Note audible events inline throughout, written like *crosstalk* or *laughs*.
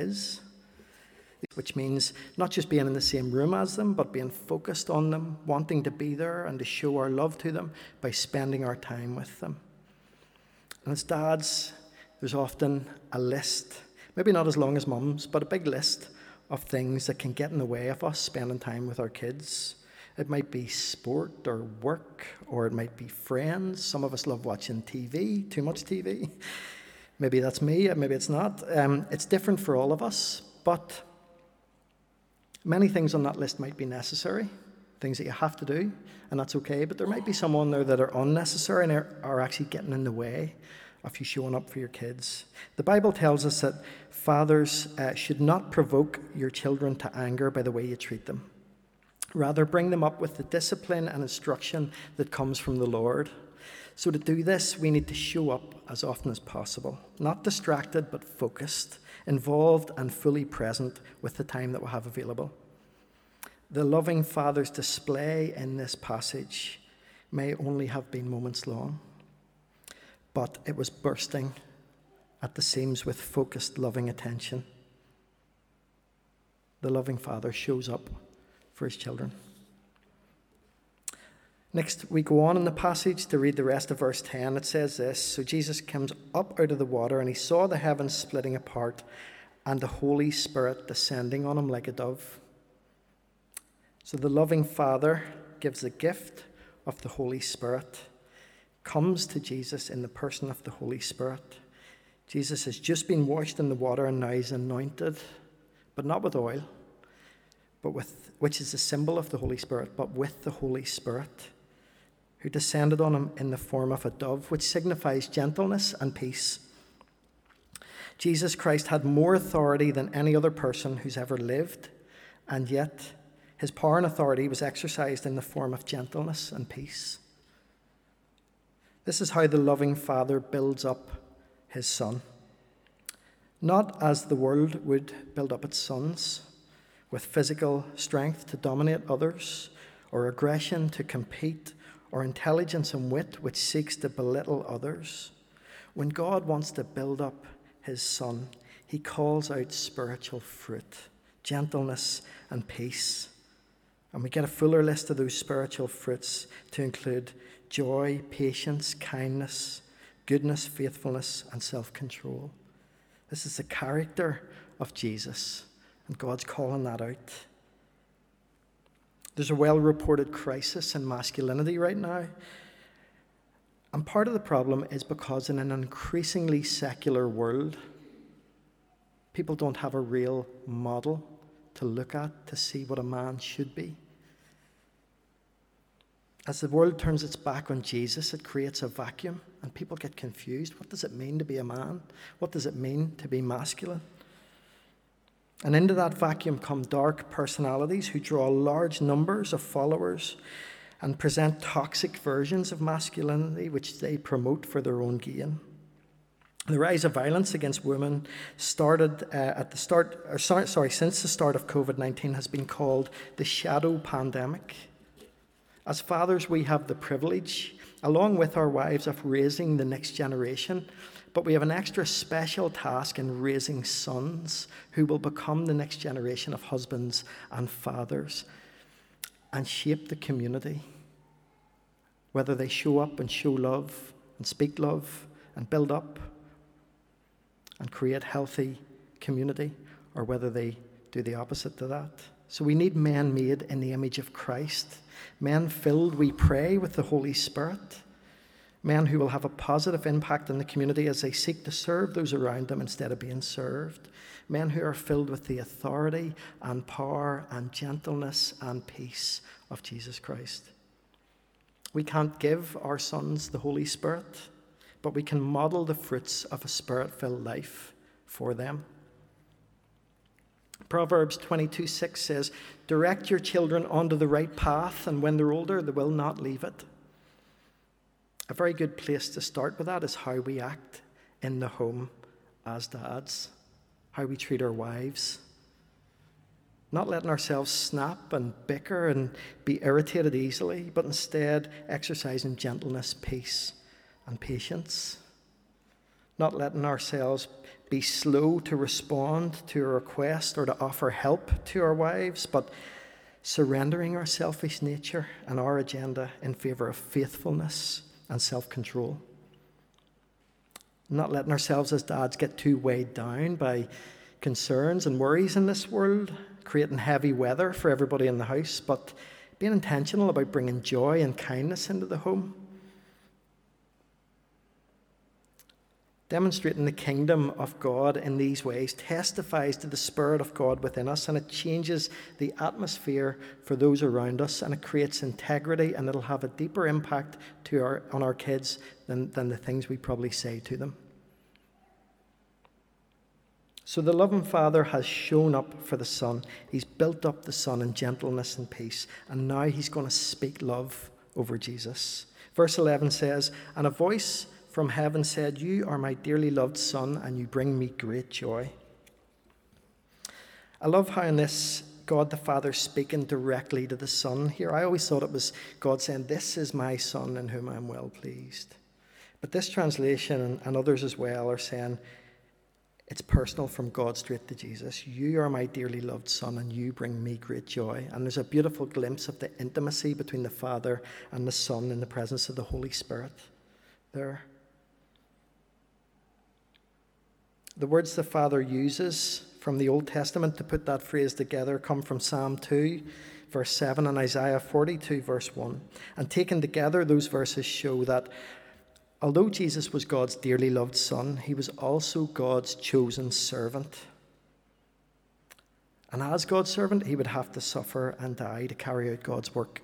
is, which means not just being in the same room as them, but being focused on them, wanting to be there and to show our love to them by spending our time with them. And as dads, there's often a list, maybe not as long as mums, but a big list of things that can get in the way of us spending time with our kids. It might be sport or work, or it might be friends. Some of us love watching TV, too much TV. *laughs* Maybe that's me, maybe it's not. Um, it's different for all of us, but many things on that list might be necessary, things that you have to do, and that's okay. But there might be some on there that are unnecessary and are, are actually getting in the way of you showing up for your kids. The Bible tells us that fathers uh, should not provoke your children to anger by the way you treat them. Rather, bring them up with the discipline and instruction that comes from the Lord. So, to do this, we need to show up as often as possible, not distracted, but focused, involved, and fully present with the time that we have available. The loving Father's display in this passage may only have been moments long, but it was bursting at the seams with focused, loving attention. The loving Father shows up for his children. Next, we go on in the passage to read the rest of verse 10. It says this So Jesus comes up out of the water, and he saw the heavens splitting apart, and the Holy Spirit descending on him like a dove. So the loving Father gives the gift of the Holy Spirit, comes to Jesus in the person of the Holy Spirit. Jesus has just been washed in the water, and now he's anointed, but not with oil, but with which is a symbol of the Holy Spirit, but with the Holy Spirit who descended on him in the form of a dove, which signifies gentleness and peace. Jesus Christ had more authority than any other person who's ever lived, and yet his power and authority was exercised in the form of gentleness and peace. This is how the loving Father builds up his Son. Not as the world would build up its sons, with physical strength to dominate others, or aggression to compete or intelligence and wit which seeks to belittle others. When God wants to build up his son, he calls out spiritual fruit, gentleness, and peace. And we get a fuller list of those spiritual fruits to include joy, patience, kindness, goodness, faithfulness, and self control. This is the character of Jesus, and God's calling that out. There's a well reported crisis in masculinity right now. And part of the problem is because in an increasingly secular world, people don't have a real model to look at to see what a man should be. As the world turns its back on Jesus, it creates a vacuum and people get confused. What does it mean to be a man? What does it mean to be masculine? And into that vacuum come dark personalities who draw large numbers of followers and present toxic versions of masculinity which they promote for their own gain. The rise of violence against women started uh, at the start, or sorry, since the start of COVID 19 has been called the shadow pandemic. As fathers, we have the privilege, along with our wives, of raising the next generation but we have an extra special task in raising sons who will become the next generation of husbands and fathers and shape the community. Whether they show up and show love and speak love and build up and create healthy community, or whether they do the opposite to that. So we need men made in the image of Christ, men filled, we pray, with the Holy Spirit men who will have a positive impact in the community as they seek to serve those around them instead of being served, men who are filled with the authority and power and gentleness and peace of Jesus Christ. We can't give our sons the Holy Spirit, but we can model the fruits of a spirit filled life for them. Proverbs 22 6 says, Direct your children onto the right path, and when they're older, they will not leave it. A very good place to start with that is how we act in the home as dads, how we treat our wives. Not letting ourselves snap and bicker and be irritated easily, but instead exercising gentleness, peace, and patience. not letting ourselves be slow to respond to a request or to offer help to our wives, but surrendering our selfish nature and our agenda in favour of faithfulness and self control. Not letting ourselves as dads get too weighed down by concerns and worries in this world, creating heavy weather for everybody in the house, but being intentional about bringing joy and kindness into the home. Demonstrating the kingdom of God in these ways testifies to the Spirit of God within us and it changes the atmosphere for those around us and it creates integrity and it'll have a deeper impact to our, on our kids than, than the things we probably say to them. So the loving Father has shown up for the Son. He's built up the Son in gentleness and peace, and now he's going to speak love over Jesus. Verse 11 says, And a voice from heaven said, You are my dearly loved Son, and you bring me great joy. I love how in this God the Father speaking directly to the Son here. I always thought it was God saying, This is my Son in whom I'm well pleased. But this translation and others as well are saying, it's personal from God straight to Jesus. You are my dearly loved Son, and you bring me great joy. And there's a beautiful glimpse of the intimacy between the Father and the Son in the presence of the Holy Spirit there. The words the Father uses from the Old Testament to put that phrase together come from Psalm 2, verse 7, and Isaiah 42, verse 1. And taken together, those verses show that Although Jesus was God's dearly loved Son, he was also God's chosen servant. And as God's servant, he would have to suffer and die to carry out God's work.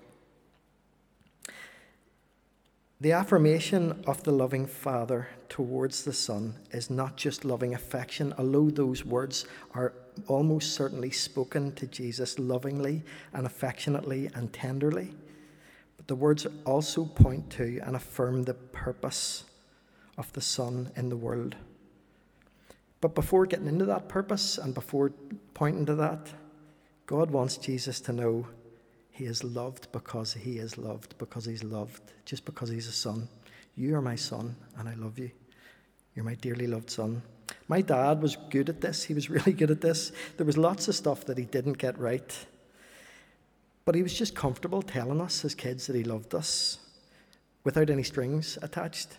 The affirmation of the loving Father towards the Son is not just loving affection, although those words are almost certainly spoken to Jesus lovingly and affectionately and tenderly. But the words also point to and affirm the purpose of the Son in the world. But before getting into that purpose and before pointing to that, God wants Jesus to know he is loved because he is loved, because he's loved, just because he's a son. You are my son, and I love you. You're my dearly loved son. My dad was good at this. He was *laughs* really good at this. There was lots of stuff that he didn't get right. But he was just comfortable telling us as kids that he loved us without any strings attached.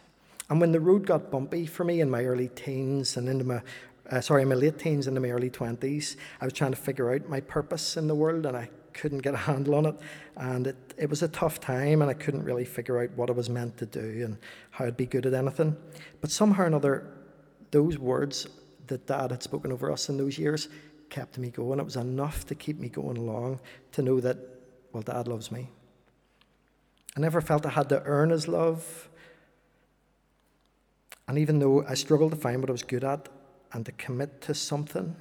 And when the road got bumpy for me in my early teens and into my uh, sorry, in my late teens into my early 20s, I was trying to figure out my purpose in the world and I couldn't get a handle on it. And it, it was a tough time and I couldn't really figure out what I was meant to do and how I'd be good at anything. But somehow or another, those words that Dad had spoken over us in those years kept me going. It was enough to keep me going along to know that well, Dad loves me. I never felt I had to earn his love. And even though I struggled to find what I was good at and to commit to something,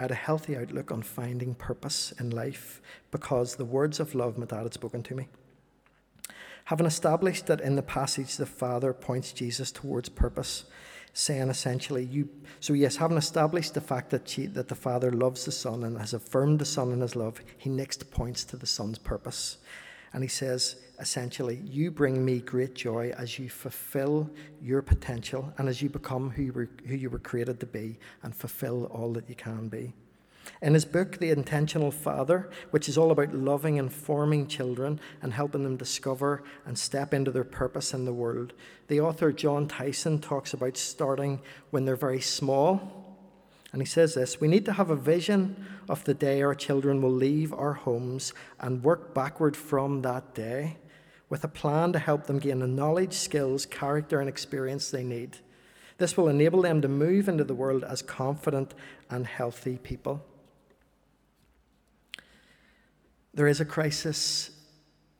I had a healthy outlook on finding purpose in life because the words of love my dad had spoken to me. Having established that in the passage the Father points Jesus towards purpose, saying essentially, you. So yes, having established the fact that she, that the Father loves the Son and has affirmed the Son in His love, he next points to the Son's purpose, and he says essentially, you bring me great joy as you fulfill your potential and as you become who you were, who you were created to be and fulfill all that you can be. In his book, The Intentional Father, which is all about loving and forming children and helping them discover and step into their purpose in the world, the author Jon Tyson talks about starting when they're very small. And he says this We need to have a vision of the day our children will leave our homes and work backward from that day with a plan to help them gain the knowledge, skills, character, and experience they need. This will enable them to move into the world as confident and healthy people. There is a crisis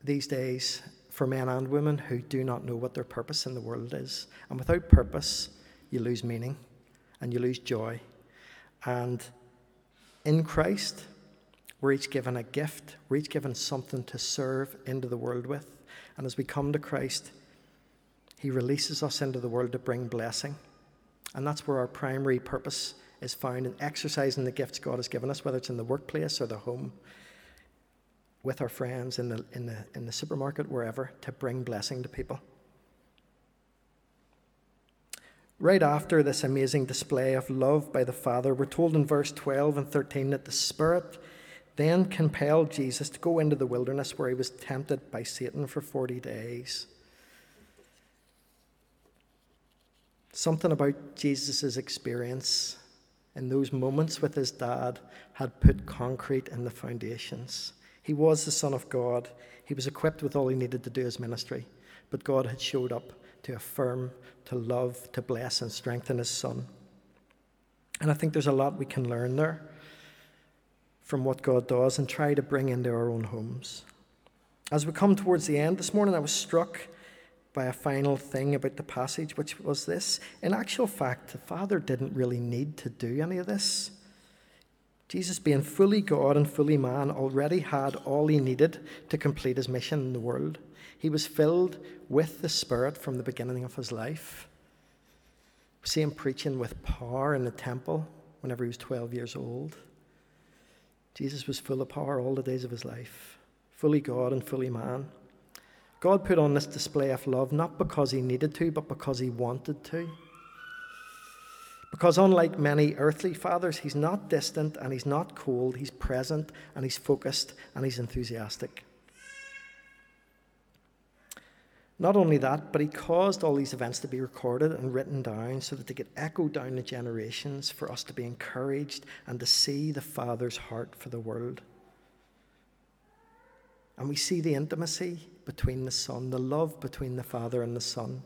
these days for men and women who do not know what their purpose in the world is. And without purpose, you lose meaning and you lose joy. And in Christ, we're each given a gift, we're each given something to serve into the world with. And as we come to Christ, He releases us into the world to bring blessing. And that's where our primary purpose is found in exercising the gifts God has given us, whether it's in the workplace or the home with our friends in the, in the, in the supermarket, wherever, to bring blessing to people. Right after this amazing display of love by the Father, we're told in verse 12 and 13 that the Spirit then compelled Jesus to go into the wilderness where he was tempted by Satan for 40 days. Something about Jesus' experience in those moments with his dad had put concrete in the foundations. He was the Son of God. He was equipped with all he needed to do his ministry, but God had showed up to affirm, to love, to bless, and strengthen his Son. And I think there's a lot we can learn there from what God does and try to bring into our own homes. As we come towards the end this morning, I was struck by a final thing about the passage, which was this. In actual fact, the Father didn't really need to do any of this. Jesus, being fully God and fully man, already had all he needed to complete his mission in the world. He was filled with the Spirit from the beginning of his life. We see him preaching with power in the temple whenever he was 12 years old. Jesus was full of power all the days of his life, fully God and fully man. God put on this display of love not because he needed to, but because he wanted to. Because unlike many earthly fathers, he's not distant and he's not cold, he's present and he's focused and he's enthusiastic. Not only that, but he caused all these events to be recorded and written down so that they could echo down the generations for us to be encouraged and to see the Father's heart for the world. And we see the intimacy between the Son, the love between the Father and the Son.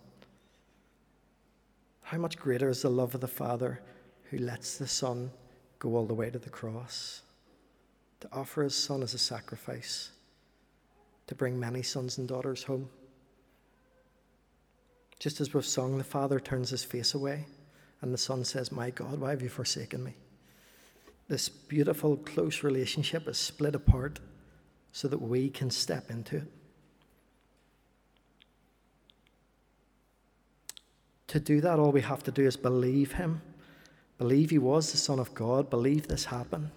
How much greater is the love of the Father who lets the Son go all the way to the cross, to offer his Son as a sacrifice, to bring many sons and daughters home? Just as we've sung, the Father turns his face away, and the Son says, My God, why have you forsaken me? This beautiful, close relationship is split apart so that we can step into it. To do that, all we have to do is believe Him, believe He was the Son of God, believe this happened,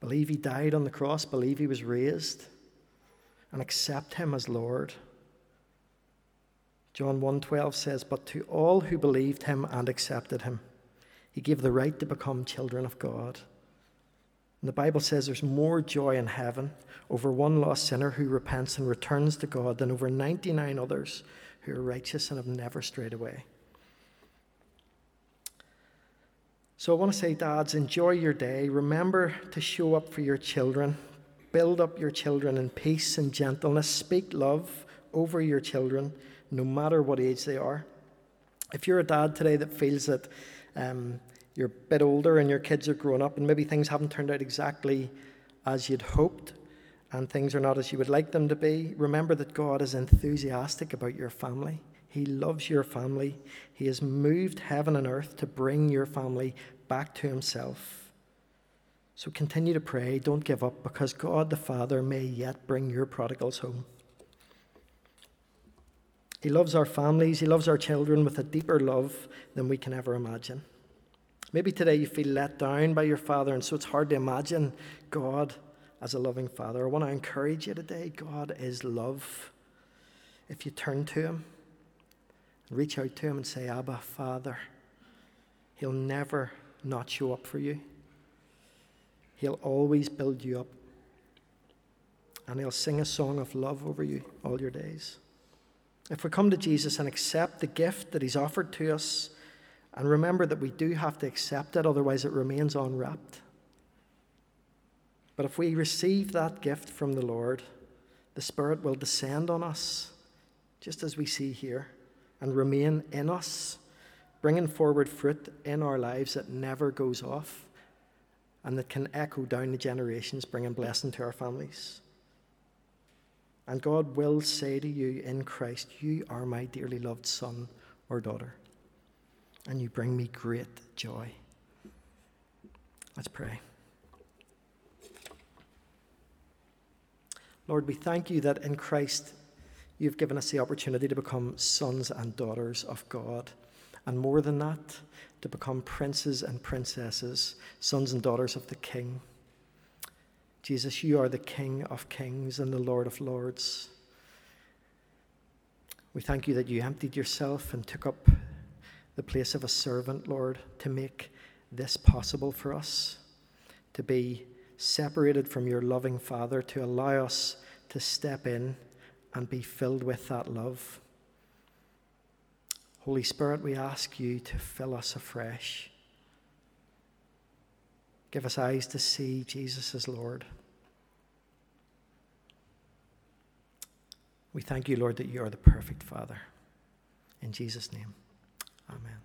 believe He died on the cross, believe He was raised, and accept Him as Lord. John 1:12 says, "But to all who believed him and accepted him, he gave the right to become children of God." And the Bible says there's more joy in heaven over one lost sinner who repents and returns to God than over 99 others who are righteous and have never strayed away. So I want to say, dads, enjoy your day. Remember to show up for your children. Build up your children in peace and gentleness. Speak love over your children no matter what age they are. If you're a dad today that feels that um, you're a bit older and your kids are growing up and maybe things haven't turned out exactly as you'd hoped and things are not as you would like them to be, remember that God is enthusiastic about your family. He loves your family. He has moved heaven and earth to bring your family back to Himself. So continue to pray. Don't give up because God the Father may yet bring your prodigals home. He loves our families, He loves our children with a deeper love than we can ever imagine. Maybe today you feel let down by your father, and so it's hard to imagine God as a loving father. I want to encourage you today God is love. If you turn to Him, reach out to Him and say, Abba, Father, He'll never not show up for you. He'll always build you up. And He'll sing a song of love over you all your days. If we come to Jesus and accept the gift that He's offered to us, and remember that we do have to accept it, otherwise it remains unwrapped. But if we receive that gift from the Lord, the Spirit will descend on us, just as we see here, and remain in us, bringing forward fruit in our lives that never goes off and that can echo down the generations, bringing blessing to our families. And God will say to you in Christ, You are my dearly loved son or daughter, and you bring me great joy. Let's pray. Lord, we thank you that in Christ you've given us the opportunity to become sons and daughters of God. And more than that, to become princes and princesses, sons and daughters of the King. Jesus, you are the King of kings and the Lord of lords. We thank you that you emptied yourself and took up the place of a servant, Lord, to make this possible for us, to be separated from your loving Father, to allow us to step in and be filled with that love. Holy Spirit, we ask you to fill us afresh. Give us eyes to see Jesus as Lord. We thank you, Lord, that you are the perfect Father. In Jesus' name, amen.